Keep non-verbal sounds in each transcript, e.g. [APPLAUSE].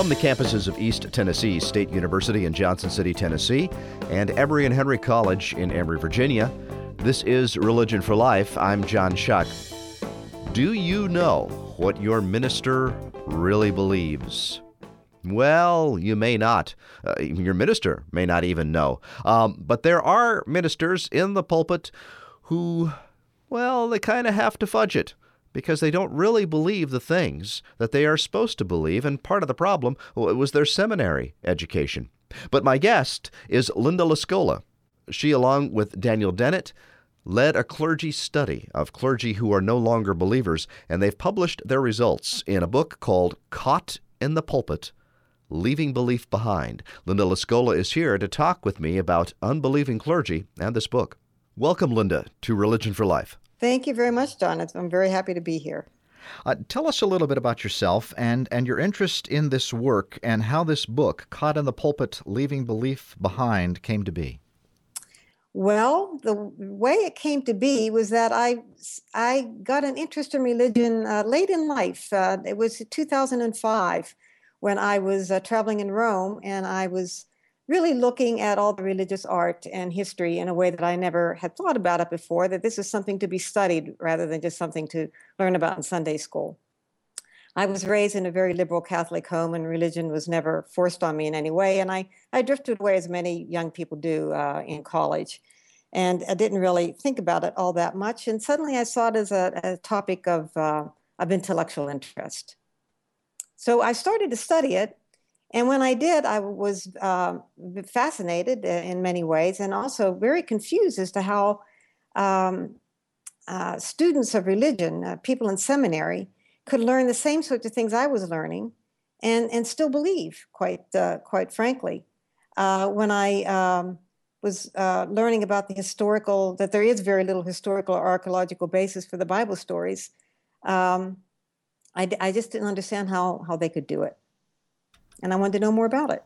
From the campuses of East Tennessee State University in Johnson City, Tennessee, and Emory and Henry College in Emory, Virginia, this is Religion for Life. I'm John Shuck. Do you know what your minister really believes? Well, you may not. Uh, your minister may not even know. Um, but there are ministers in the pulpit who, well, they kind of have to fudge it because they don't really believe the things that they are supposed to believe, and part of the problem was their seminary education. But my guest is Linda Lascola. She, along with Daniel Dennett, led a clergy study of clergy who are no longer believers, and they've published their results in a book called Caught in the Pulpit Leaving Belief Behind. Linda Lascola is here to talk with me about unbelieving clergy and this book. Welcome, Linda, to Religion for Life. Thank you very much, John. I'm very happy to be here. Uh, tell us a little bit about yourself and, and your interest in this work and how this book, Caught in the Pulpit Leaving Belief Behind, came to be. Well, the way it came to be was that I I got an interest in religion uh, late in life. Uh, it was 2005 when I was uh, traveling in Rome, and I was really looking at all the religious art and history in a way that I never had thought about it before, that this is something to be studied rather than just something to learn about in Sunday school. I was raised in a very liberal Catholic home, and religion was never forced on me in any way. And I, I drifted away, as many young people do uh, in college. And I didn't really think about it all that much. And suddenly I saw it as a, a topic of, uh, of intellectual interest. So I started to study it, and when I did, I was uh, fascinated in many ways and also very confused as to how um, uh, students of religion, uh, people in seminary, could learn the same sorts of things I was learning and, and still believe, quite, uh, quite frankly. Uh, when I um, was uh, learning about the historical, that there is very little historical or archaeological basis for the Bible stories, um, I, I just didn't understand how, how they could do it and I wanted to know more about it.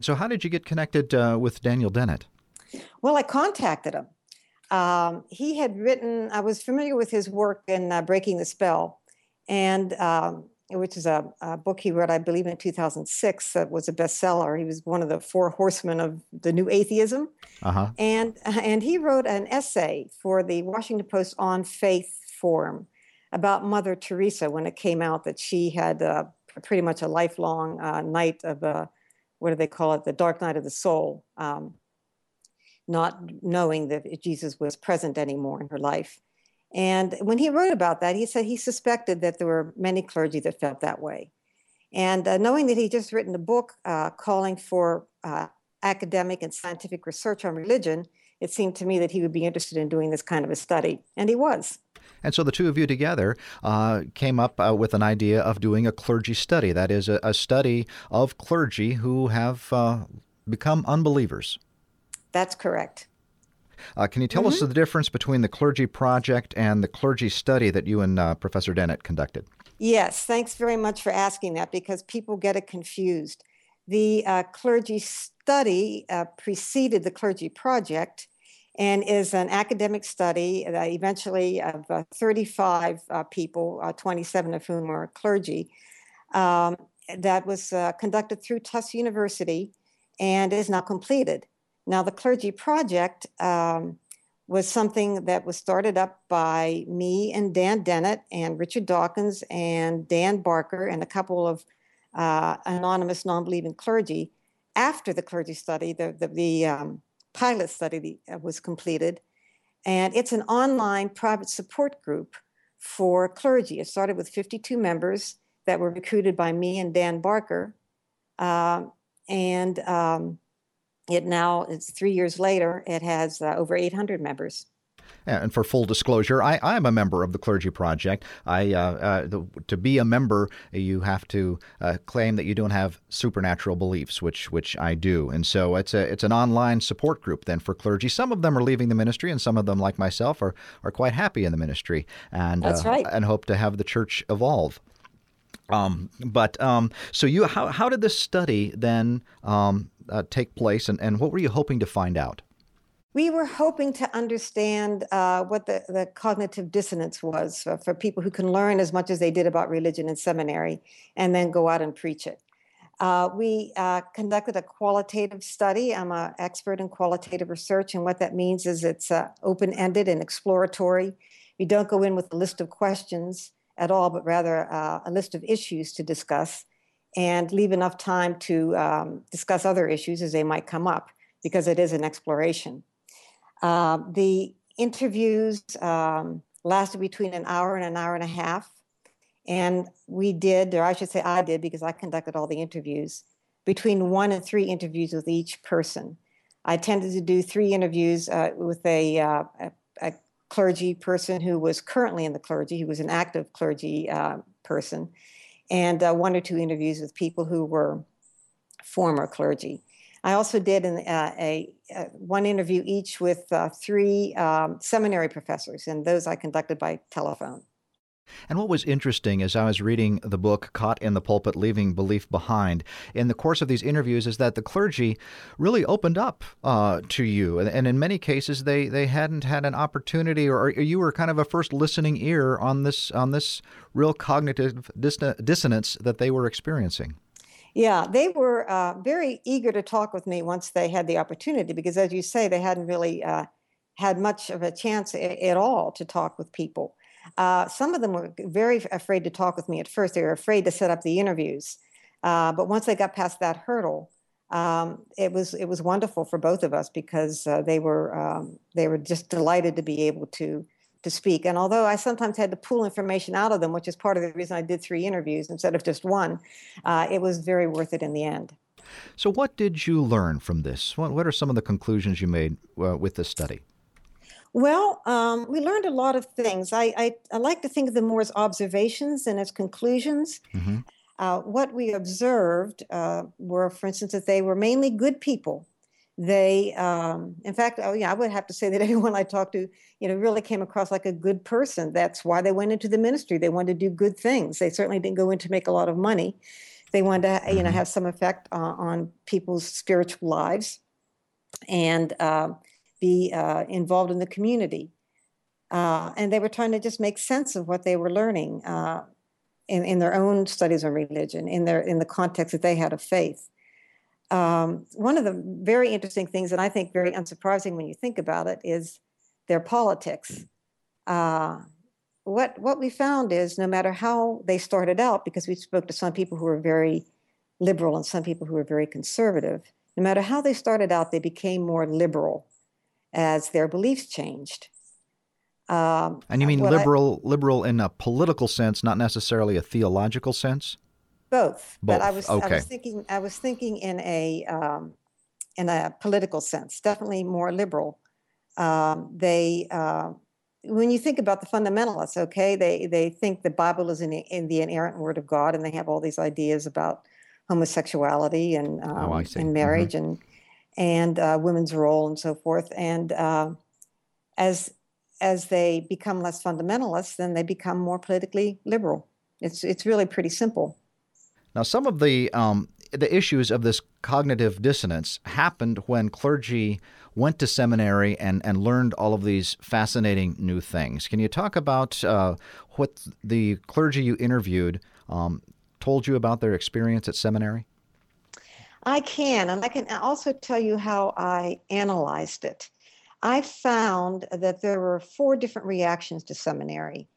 So, how did you get connected uh, with Daniel Dennett? Well, I contacted him. Um, he had written, I was familiar with his work in uh, Breaking the Spell, and um, which is a, a, book he wrote, I believe, in 2006 that was a bestseller. He was one of the four horsemen of the new atheism. Uh-huh. And, and he wrote an essay for the Washington Post on Faith Forum about Mother Teresa when it came out that she had uh, pretty much a lifelong uh, night of uh, what do they call it, the dark night of the soul, um, not knowing that Jesus was present anymore in her life. And when he wrote about that, he said he suspected that there were many clergy that felt that way. And uh, knowing that he just written a book uh, calling for uh, academic and scientific research on religion, it seemed to me that he would be interested in doing this kind of a study. And he was. And so the two of you together uh, came up uh, with an idea of doing a clergy study. That is, a, a study of clergy who have uh, become unbelievers. That's correct. Uh, can you tell mm-hmm. us the difference between the clergy project and the clergy study that you and uh, Professor Dennett conducted? Yes, thanks very much for asking that because people get it confused. The uh, clergy study preceded the clergy project and is an academic study uh, eventually of uh, 35 uh, people, uh, 27 of whom are clergy, um, that was uh, conducted through Tufts University and is now completed. Now, the clergy project um, was something that was started up by me and Dan Dennett and Richard Dawkins and Dan Barker and a couple of uh, anonymous non believing clergy after the clergy study. The, the, the um, pilot study uh, was completed. And it's an online private support group for clergy. It started with 52 members that were recruited by me and Dan Barker. Uh, and um, it now, it's three years later, it has uh, over 800 members. And for full disclosure, I, I'm a member of the Clergy Project. I, uh, uh, the, to be a member, you have to uh, claim that you don't have supernatural beliefs, which which I do. And so it's a it's an online support group then for clergy. Some of them are leaving the ministry, and some of them, like myself, are are quite happy in the ministry and That's right. and hope to have the church evolve. Um, but um, so you how how did this study then um, uh, take place, and, and what were you hoping to find out? We were hoping to understand uh, what the, the cognitive dissonance was for, for, people who can learn as much as they did about religion in seminary and then go out and preach it. Uh, we uh, conducted a qualitative study. I'm an expert in qualitative research, and what that means is it's uh, open ended and exploratory. You don't go in with a list of questions at all, but rather uh, a list of issues to discuss and leave enough time to um, discuss other issues as they might come up because it is an exploration. Uh, the interviews um, lasted between an hour and an hour and a half. And we did, or I should say I did, because I conducted all the interviews, between one and three interviews with each person. I tended to do three interviews uh, with a, uh, a, a, clergy person who was currently in the clergy, who was an active clergy uh, person, and uh, one or two interviews with people who were former clergy. I also did an, uh, a, a, one interview each with uh, three um, seminary professors, and those I conducted by telephone. And what was interesting as I was reading the book Caught in the Pulpit Leaving Belief Behind in the course of these interviews is that the clergy really opened up uh, to you. And, and, in many cases, they, they hadn't had an opportunity or, you were kind of a first listening ear on this, on this real cognitive dissonance that they were experiencing. Yeah, they were uh, very eager to talk with me once they had the opportunity because, as you say, they hadn't really uh, had much of a chance at all to talk with people. Uh, some of them were very afraid to talk with me at first. They were afraid to set up the interviews. Uh, but once they got past that hurdle, um, it was it was wonderful for both of us because uh, they were um, they were just delighted to be able to to speak. And although I sometimes had to pull information out of them, which is part of the reason I did three interviews instead of just one, uh, it was very worth it in the end. So, what did you learn from this? What, what are some of the conclusions you made uh, with this study? Well, um, we learned a lot of things. I, I, I, like to think of them more as observations than as conclusions. Mm-hmm. Uh, what we observed uh, were, for instance, that they were mainly good people. They, um, in fact, oh yeah, I would have to say that [LAUGHS] everyone I talked to, you know, really came across like a good person. That's why they went into the ministry. They wanted to do good things. They certainly didn't go in to make a lot of money. They wanted to, you know, mm-hmm. have some effect uh, on people's spiritual lives. And uh, be uh, involved in the community. Uh, and they were trying to just make sense of what they were learning uh, in, in their own studies of religion, in their in the context that they had of faith. Um, one of the very interesting things, and I think very unsurprising when you think about it, is their politics. Uh, what what we found is no matter how they started out, because we spoke to some people who were very liberal and some people who were very conservative, no matter how they started out, they became more liberal as their beliefs changed. Um, and you mean liberal, I, liberal in a political sense, not necessarily a theological sense. Both, both. but I was, okay. I was thinking, I was thinking in a um, in a political sense, definitely more liberal. Um, they, uh, when you think about the fundamentalists, okay, they they think the Bible is in, in the inerrant Word of God, and they have all these ideas about homosexuality and oh, um, and mm-hmm. marriage mm-hmm. and and uh, women's role and so forth. And uh, as as they become less fundamentalist, then they become more politically liberal. It's it's really pretty simple. Now, some of the um, the issues of this cognitive dissonance happened when clergy went to seminary and, and learned all of these fascinating new things. Can you talk about uh, what the clergy you interviewed um, told you about their experience at seminary? I can, and I can also tell you how I analyzed it. I found that there were four different reactions to seminary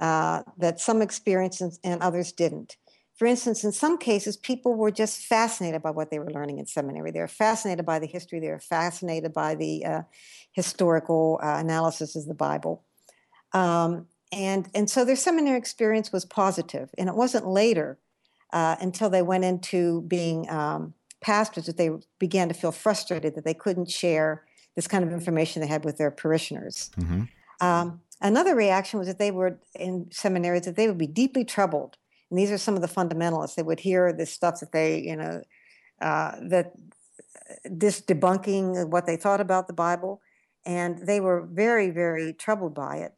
uh, that some experienced and others didn't. For instance, in some cases, people were just fascinated by what they were learning in seminary. They were fascinated by the history, they were fascinated by the uh, historical uh, analysis of the Bible. Um, and, and so their seminary experience was positive, and it wasn't later uh, until they went into being um, pastors that they began to feel frustrated that they couldn't share this kind of information they had with their parishioners. Mm-hmm. Um, another reaction was that they were in seminaries that they would be deeply troubled. And these are some of the fundamentalists. They would hear this stuff that they, you know, uh, that this debunking what they thought about the Bible, and they were very, very troubled by it.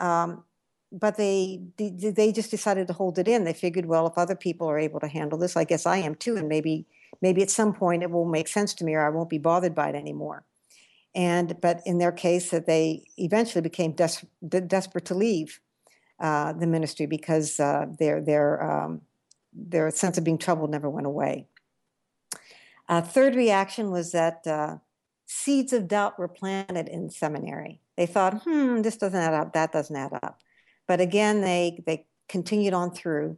Um, but they they just decided to hold it in. They figured, well, if other people are able to handle this, I guess I am too, and maybe maybe at some point it will make sense to me or I won't be bothered by it anymore. And but in their case, that they eventually became des- desperate to leave uh, the ministry because uh, their their um, their sense of being troubled never went away. A third reaction was that uh, seeds of doubt were planted in seminary. They thought, hmm, this doesn't add up, that doesn't add up. But again, they, they continued on through.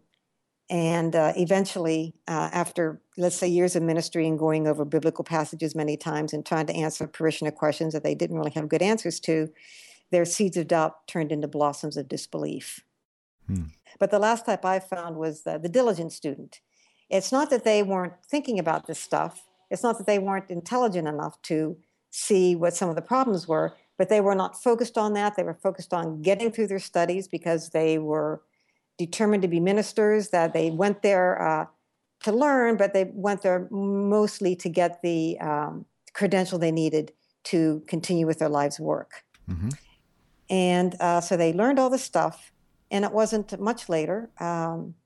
And uh, eventually, uh, after, let's say, years of ministry and going over biblical passages many times and trying to answer parishioner questions that they didn't really have good answers to, their seeds of doubt turned into blossoms of disbelief. Hmm. But the last type I found was the, the diligent student. It's not that they weren't thinking about this stuff, it's not that they weren't intelligent enough to see what some of the problems were, but they were not focused on that. They were focused on getting through their studies because they were determined to be ministers, that they went there uh, to learn, but they went there mostly to get the um, credential they needed to continue with their life's work. Mm-hmm. And uh, so they learned all this stuff, and it wasn't much later um,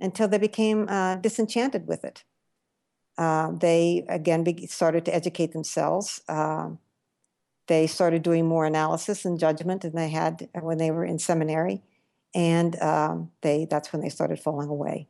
until they became uh, disenchanted with it. Uh, they again be- started to educate themselves. Uh, they started doing more analysis and judgment than they had when they were in seminary, and um, they that's when they started falling away.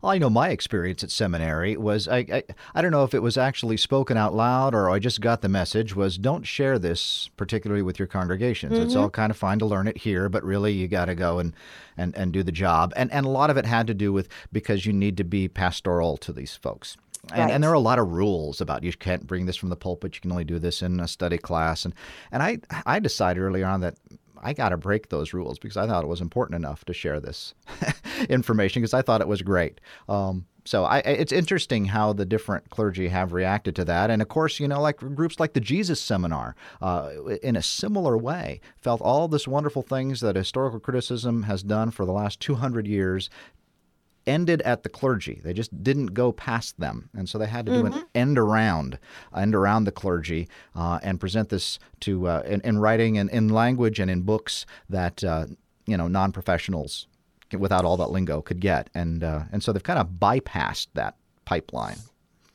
Well, I know my experience at seminary was I, I, I don't know if it was actually spoken out loud or I just got the message was don't share this particularly with your congregations. Mm-hmm. It's all kind of fine to learn it here, but really you got to go and, and and do the job. And and a lot of it had to do with because you need to be pastoral to these folks. And, right. and, there are a lot of rules about you can't bring this from the pulpit. You can only do this in a study class. And and I I decided early on that I got to break those rules because I thought it was important enough to share this [LAUGHS] information because I thought it was great. Um, so I, it's interesting how the different clergy have reacted to that, and of course, you know, like groups like the Jesus Seminar, uh, in a similar way, felt all this wonderful things that historical criticism has done for the last 200 years ended at the clergy. They just didn't go past them, and so they had to do mm-hmm. an end around, end around the clergy, uh, and present this to uh, in, in, writing and in language and in books that uh, you know non professionals without all that lingo could get, and uh, and so they've kind of bypassed that pipeline.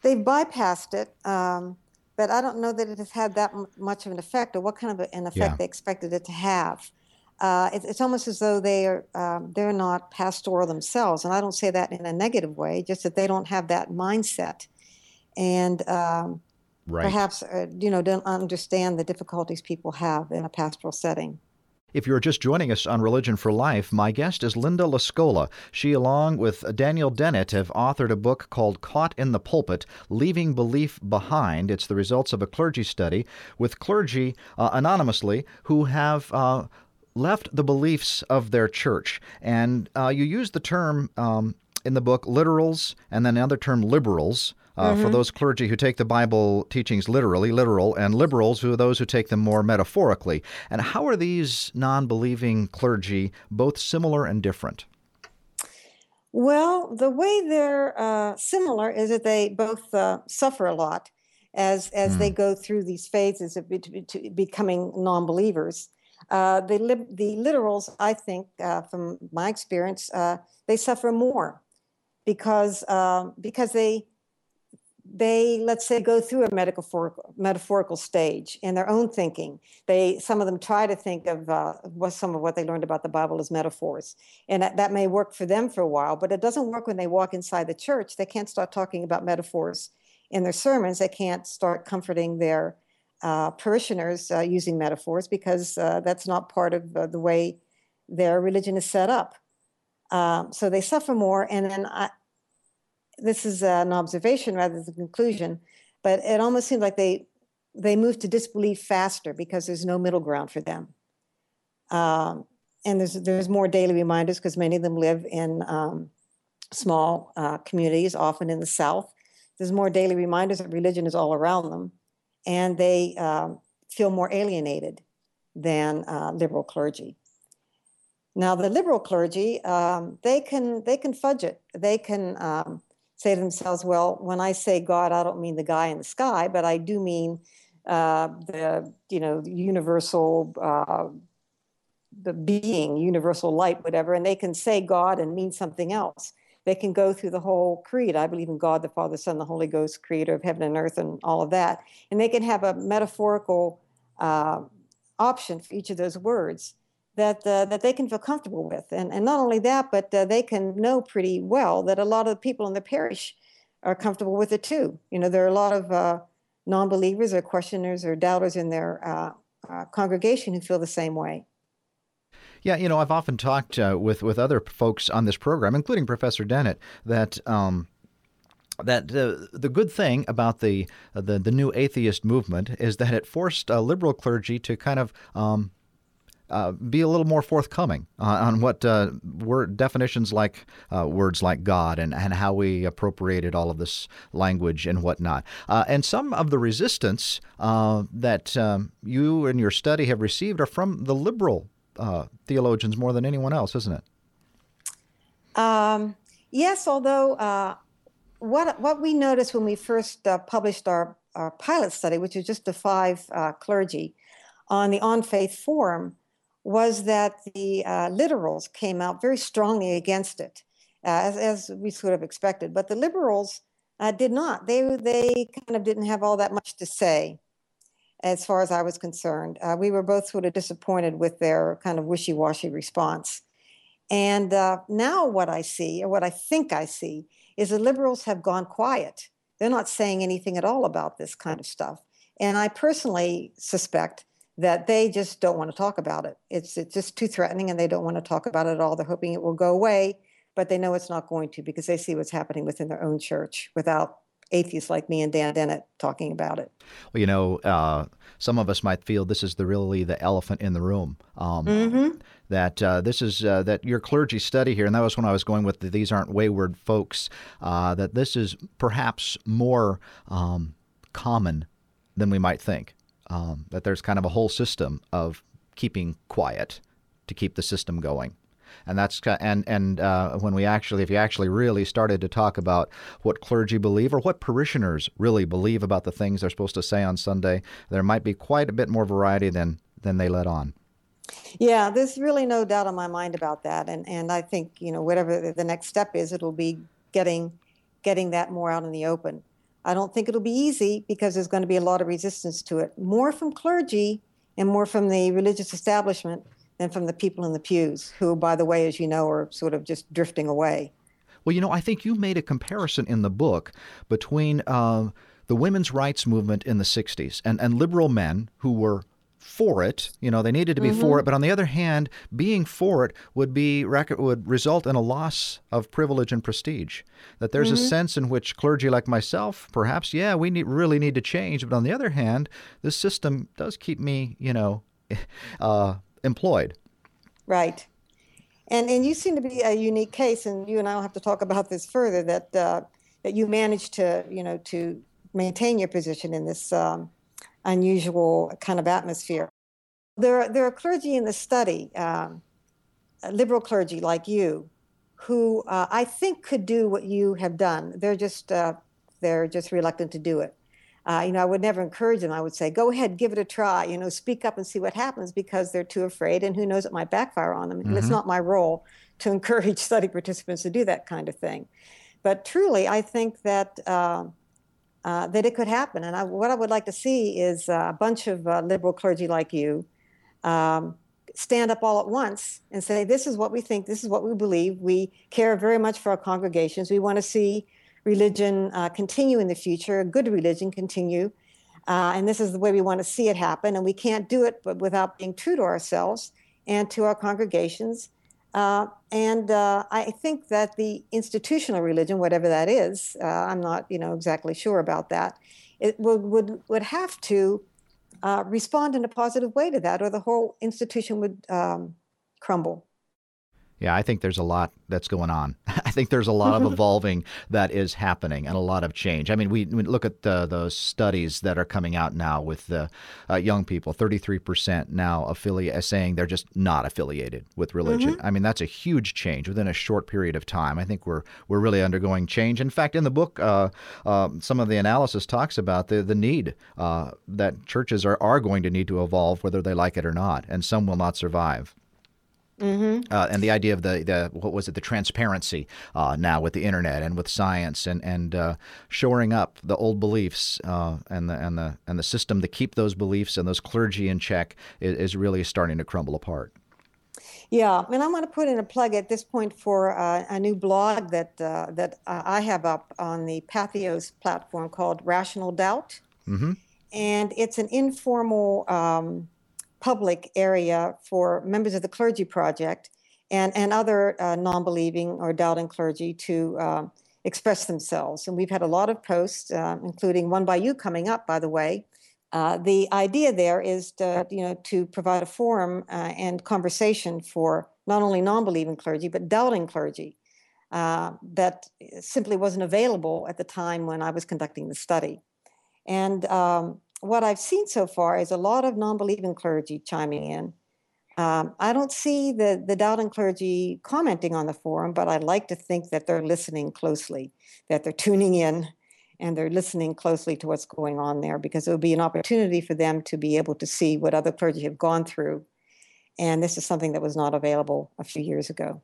They've bypassed it. Um, but I don't know that it has had that much of an effect, or what kind of an effect yeah. they expected it to have uh, it, it's almost as though they are um, they're not pastoral themselves, and I don't say that in a negative way, just that they don't have that mindset, and um, right. perhaps uh, you know don't understand the difficulties people have in a pastoral setting. If you're just joining us on Religion for Life, my guest is Linda Lascola. She, along with Daniel Dennett, have authored a book called Caught in the Pulpit Leaving Belief Behind. It's the results of a clergy study with clergy uh, anonymously who have uh, left the beliefs of their church. And uh, you use the term um, in the book literals and then another term liberals. Uh, mm-hmm. For those clergy who take the Bible teachings literally, literal, and liberals who are those who take them more metaphorically. And how are these non believing clergy both similar and different? Well, the way they're uh, similar is that they both uh, suffer a lot as as mm. they go through these phases of be- becoming non-believers. Uh, the, lib- the literals, I think, uh, from my experience, uh, they suffer more because um, because they they let's say go through a metaphorical metaphorical stage in their own thinking. They some of them try to think of uh, what some of what they learned about the Bible as metaphors, and that, that may work for them for a while, but it doesn't work when they walk inside the church. They can't start talking about metaphors in their sermons. They can't start comforting their uh, parishioners uh, using metaphors because uh, that's not part of uh, the way their religion is set up. Um, so they suffer more. And then I, this is an observation rather than a conclusion, but it almost seems like they they move to disbelief faster because there's no middle ground for them. Um, and there's there's more daily reminders because many of them live in um, small uh, communities, often in the South. There's more daily reminders that religion is all around them and they um, feel more alienated than uh, liberal clergy. Now, the liberal clergy, um, they can they can fudge it. They can um, say to themselves, "Well, when I say God, I don't mean the guy in the sky, but I do mean uh, the you know universal." Uh, the being, universal light, whatever, and they can say God and mean something else they can go through the whole creed. I believe in God, the Father, Son, the Holy Ghost, creator of heaven and earth, and all of that. And they can have a metaphorical uh, option for each of those words that uh, that they can feel comfortable with. And, and not only that, but uh, they can know pretty well that a lot of the people in the parish are comfortable with it too. You know, there are a lot of uh, non-believers or questioners or doubters in their uh, uh, congregation who feel the same way. Yeah, you know, I've often talked uh, with with other folks on this program, including Professor Dennett, that. Um, that uh, the good thing about the, the the new atheist movement is that it forced uh, liberal clergy to kind of um, uh, be a little more forthcoming on, what uh, definitions like uh, words like God and, and how we appropriated all of this language and whatnot. Uh, and some of the resistance that um, you and your study have received are from the liberal uh, theologians more than anyone else, isn't it? Um, yes, although what what we noticed when we first published our, our pilot study, which is just the five clergy, on the On Faith forum was that the uh, literals came out very strongly against it, uh, as, as, we sort of expected. But the liberals uh, did not. They, they kind of didn't have all that much to say, as far as I was concerned. Uh, we were both sort of disappointed with their kind of wishy washy response. And uh, now, what I see, or what I think I see, is the liberals have gone quiet. They're not saying anything at all about this kind of stuff. And I personally suspect that they just don't want to talk about it. It's it's just too threatening, and they don't want to talk about it at all. They're hoping it will go away, but they know it's not going to because they see what's happening within their own church without atheists like me and Dan Dennett talking about it. Well, you know, uh, some of us might feel this is the really the elephant in the room. Um, mm-hmm. That uh, this is uh, that your clergy study here, and that was when I was going with the, these aren't wayward folks. Uh, that this is perhaps more um, common than we might think um, that there's kind of a whole system of keeping quiet to keep the system going. And that's and and uh, when we actually, if you actually really started to talk about what clergy believe or what parishioners really believe about the things they're supposed to say on Sunday, there might be quite a bit more variety than than they let on. Yeah, there's really no doubt on my mind about that, and and I think you know whatever the next step is, it'll be getting getting that more out in the open. I don't think it'll be easy because there's going to be a lot of resistance to it, more from clergy and more from the religious establishment than from the people in the pews, who, by the way, as you know, are sort of just drifting away. Well, you know, I think you made a comparison in the book between uh, the women's rights movement in the 60s and, and liberal men who were for it. You know, they needed to be mm-hmm. for it. But on the other hand, being for it would be would result in a loss of privilege and prestige. That there's mm-hmm. a sense in which clergy like myself, perhaps, yeah, we need, really need to change. But on the other hand, this system does keep me, you know, [LAUGHS] uh, employed. Right. And and you seem to be a unique case, and you and I will have to talk about this further. That uh, that you managed to, you know, to maintain your position in this um, unusual kind of atmosphere. There, there are clergy in the study, um, liberal clergy like you, who uh, I think could do what you have done. They're just uh, they're just reluctant to do it. Uh, you know, I would never encourage them. I would say, go ahead, give it a try. You know, speak up and see what happens because they're too afraid, and who knows, it might backfire on them. Mm-hmm. And it's mm-hmm. not my role to [LAUGHS] encourage study participants to do that kind of thing. But truly, I think that uh, uh, that it could happen. And I, what I would like to see is a bunch of uh, liberal clergy like you um, stand up all at once and say, This is what we think, this is what we believe. We care very much for our congregations. We want to see religion uh, continue in the future, a good religion continue. Uh, and this is the way we want to see it happen. And we can't do it but without being true to ourselves and to our congregations uh, and uh, I think that the institutional religion, whatever that is, uh, I'm not, you know, exactly sure about that. It would would would have to uh, respond in a positive way to that, or the whole institution would um, crumble. Yeah, I think there's a lot that's going on. [LAUGHS] I think there's a lot of [LAUGHS] evolving that is happening and a lot of change. I mean, we, we look at the, the studies that are coming out now with the uh, young people, 33% now affiliate, uh, saying they're just not affiliated with religion. Mm-hmm. I mean, that's a huge change within a short period of time. I think we're we're really undergoing change. In fact, in the book, uh, uh, some of the analysis talks about the, the need uh, that churches are, are going to need to evolve, whether they like it or not, and some will not survive. Mm-hmm. Uh, and the idea of the, the what was it the transparency uh, now with the internet and with science and and uh, shoring up the old beliefs uh, and the and the and the system to keep those beliefs and those clergy in check is, is really starting to crumble apart. Yeah, and I want to put in a plug at this point for uh, a new blog that uh, that uh, I have up on the Patheos platform called Rational Doubt, mm-hmm. and it's an informal um, public area for members of the Clergy Project and and other uh, non-believing or doubting clergy to um, express themselves. And we've had a lot of posts, uh, including one by you coming up, by the way, uh, the idea there is to, you know, to provide a forum uh, and conversation for not only non-believing clergy but doubting clergy uh, that simply wasn't available at the time when I was conducting the study. And um, what I've seen so far is a lot of non-believing clergy chiming in. Um, I don't see the, the doubting clergy commenting on the forum, but I'd like to think that they're listening closely, that they're [LAUGHS] tuning in, and they're listening closely to what's going on there because it will be an opportunity for them to be able to see what other clergy have gone through. And this is something that was not available a few years ago.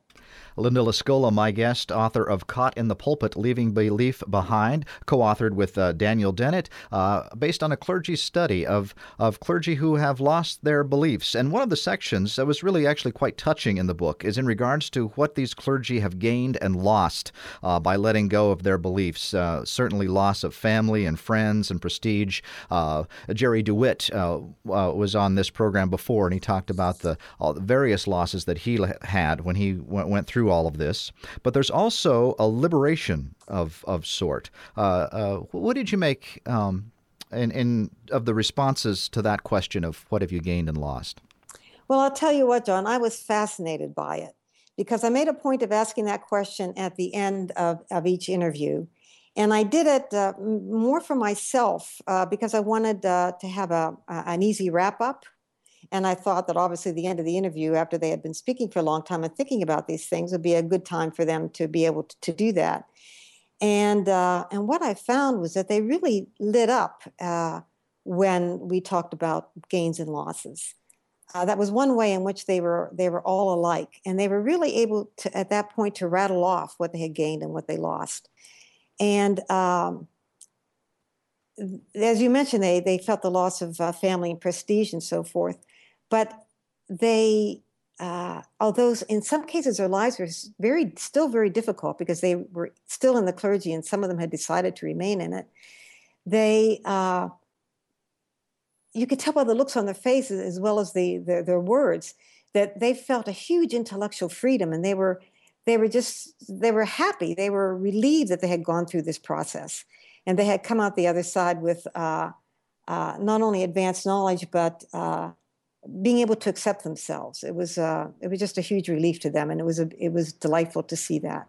Linda Lascola, my guest, author of Caught in the Pulpit Leaving Belief Behind, co authored with uh, Daniel Dennett, uh, based on a clergy study of, of clergy who have lost their beliefs. And one of the sections that was really actually quite touching in the book is in regards to what these clergy have gained and lost uh, by letting go of their beliefs. Uh, certainly, loss of family and friends and prestige. Uh, Jerry DeWitt uh, was on this program before, and he talked about the, the various losses that he had when he went, through all of this, but there's also a liberation of of sort. Uh, uh, what did you make um, in, in of the responses to that question of what have you gained and lost? Well, I'll tell you what, John, I was fascinated by it because I made a point of asking that question at the end of, of each interview. And I did it uh, more for myself uh, because I wanted uh, to have a, an easy wrap up and I thought that obviously the end of the interview, after they had been speaking for a long time and thinking about these things, would be a good time for them to be able to, to do that. And uh, and what I found was that they really lit up uh, when we talked about gains and losses. Uh, that was one way in which they were they were all alike, and they were really able to at that point to rattle off what they had gained and what they lost. And um, as you mentioned, they they felt the loss of uh, family and prestige and so forth. But they, uh, although in some cases their lives were very, still very difficult because they were still in the clergy and some of them had decided to remain in it, they, uh, you could tell by the looks on their faces as well as the, the, their words that they felt a huge intellectual freedom and they were they were just they were happy. They were relieved that they had gone through this process. And they had come out the other side with uh, uh, not only advanced knowledge but uh, being able to accept themselves. It was uh, it was just a huge relief to them, and it was a, it was delightful to see that.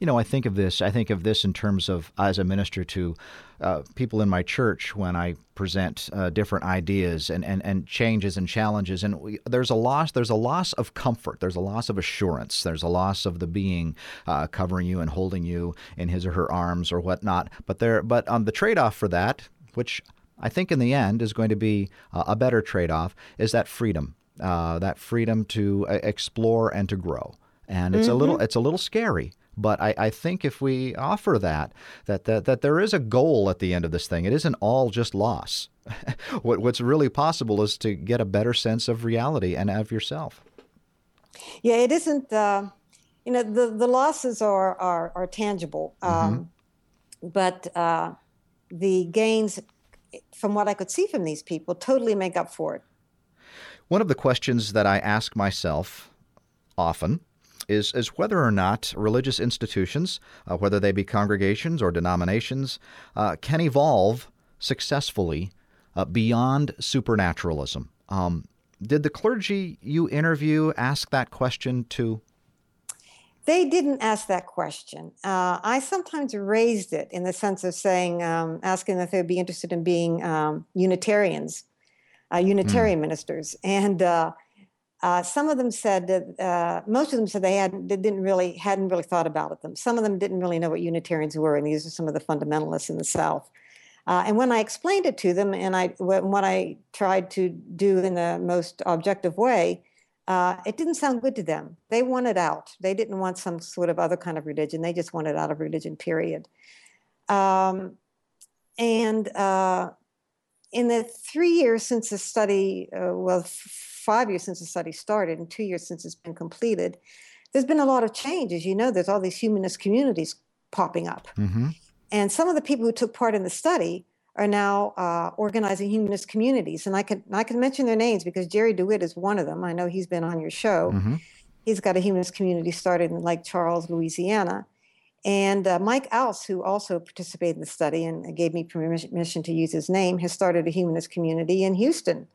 You know, I think of this. I think of this in terms of as a minister to uh, people in my church when I present uh, different ideas and, and, and changes and challenges. And we, there's a loss. There's a loss of comfort. There's a loss of assurance. There's a loss of the being uh, covering you and holding you in his or her arms or whatnot. But there, but um, the trade-off for that, which I think in the end is going to be uh, a better trade off is that freedom, uh, that freedom to uh, explore and to grow. And it's mm-hmm. a little mm-hmm. it's a little scary, but I, I think if we offer that, that, that, that there is a goal at the end of this thing, it isn't all just loss. [LAUGHS] what, what's really possible is to get a better sense of reality and of yourself. Yeah, it isn't, uh, you know, the, the losses are, are, are tangible, um, mm-hmm. but uh, the gains from what I could see from these people, totally make up for it. One of the questions that I ask myself often is, is whether or not religious institutions, uh, whether they be congregations or denominations, uh, can evolve successfully uh, beyond supernaturalism. Um, did the clergy you interview ask that question too? They didn't ask that question. Uh, I sometimes raised it in the sense of saying, um, asking if they'd be interested in being um, Unitarians, uh, Unitarian mm. ministers, and uh, uh, some of them said that uh, most of them said they hadn't, they didn't really hadn't really thought about it. Them. Some of them didn't really know what Unitarians were, and these are some of the fundamentalists in the South. Uh, and when I explained it to them, and I what I tried to do in the most objective way, uh, it didn't sound good to them. They wanted out. They didn't want some sort of other kind of religion. They just wanted out of religion, period. Um, and uh, in the three years since the study, uh, well, f- five years since the study started and two years since it's been completed, there's been a lot of change. As you know, there's all these humanist communities popping up. Mm-hmm. And some of the people who took part in the study are now uh, organizing humanist communities. And I can I can mention their names because Jerry DeWitt is one of them. I know he's been on your show. Mm-hmm. He's got a humanist community started in Lake Charles, Louisiana. And uh, Mike Aus, who also participated in the study and gave me permission to use his name, has started a humanist community in Houston.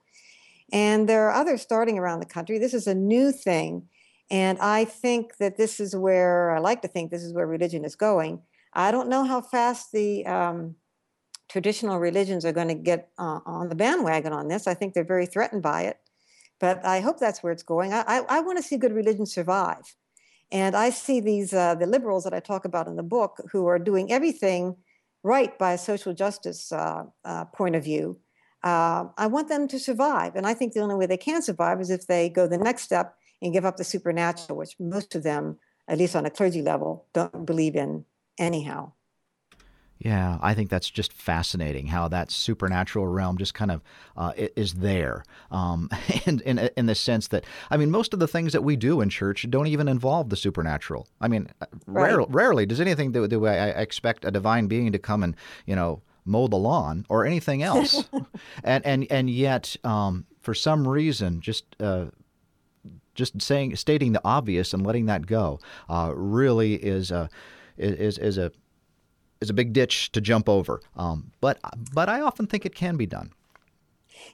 And there are others starting around the country. This is a new thing. And I think that this is where, I like to think this is where religion is going. I don't know how fast the um, traditional religions are going to get uh, on the bandwagon on this. I think they're very threatened by it. But I hope that's where it's going. I, I, I want to see good religion survive. And I see these, uh, the liberals that I talk about in the book, who are doing everything right by a social justice uh, uh point of view. Uh, I want them to survive. And I think the only way they can survive is if they go the next step and give up the supernatural, which most of them, at least on a clergy level, don't believe in anyhow. Yeah, I think that's just fascinating how that supernatural realm just kind of uh, is there, um, [LAUGHS] and in, in the sense that I mean, most of the things that we do in church don't even involve the supernatural. I mean, uh, right. rare, rarely does anything do, do I expect a divine being to come and you know mow the lawn or anything else, [LAUGHS] and and and yet um, for some reason, just uh, just saying stating the obvious and letting that go uh, really is a is is a is a big ditch to jump over. Um, but but I often think it can be done.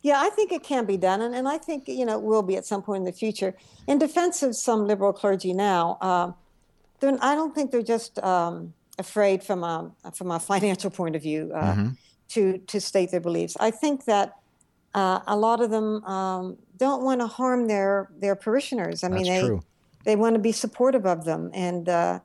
Yeah, I think it can be done, and, and I think you know it will be at some point in the future. In defense of some liberal clergy now, uh, I don't think they're just um, afraid from a from a financial point of view uh, mm-hmm. to to state their beliefs. I think that uh, a lot of them um, don't want to harm their their parishioners. I That's mean, they true. they want to be supportive of them, and uh,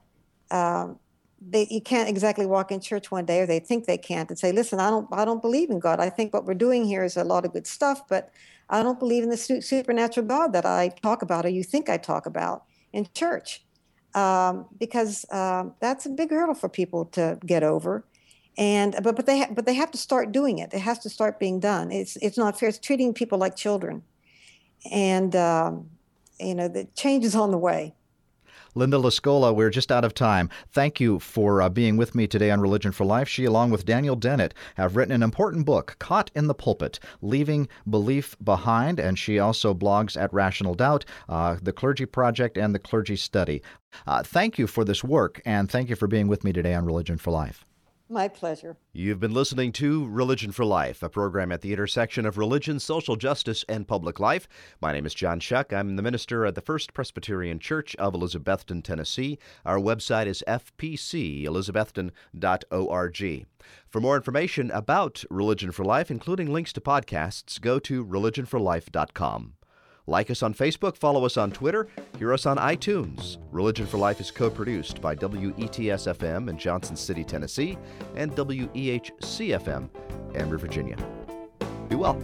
um, they you can't exactly walk in church one day or they think they can't and say listen i don't i don't believe in god. I think what we're doing here is a lot of good stuff but i don't believe in the supernatural god that i talk about or you think i talk about in church. Um, because um, that's a big hurdle for people to get over and but but they ha- but they have to start doing it. It has to start being done. It's it's not fair. It's treating people like children and um, you know the change is on the way Linda Lascola, we're just out of time. Thank you for uh, being with me today on Religion for Life. She, along with Daniel Dennett, have written an important book, Caught in the Pulpit Leaving Belief Behind. And she also blogs at Rational Doubt, uh, The Clergy Project, and The Clergy Study. Uh, thank you for this work, and thank you for being with me today on Religion for Life. My pleasure. You've been listening to Religion for Life, a program at the intersection of religion, social justice, and public life. My name is John Shuck. I'm the minister at the First Presbyterian Church of Elizabethton, Tennessee. Our website is fpcelizabethton.org. For more information about Religion for Life, including links to podcasts, go to religionforlife.com. Like us on Facebook, follow us on Twitter, hear us on iTunes. Religion for Life is co produced by WETS FM in Johnson City, Tennessee, and WEHC FM, Emory, Virginia. Be well.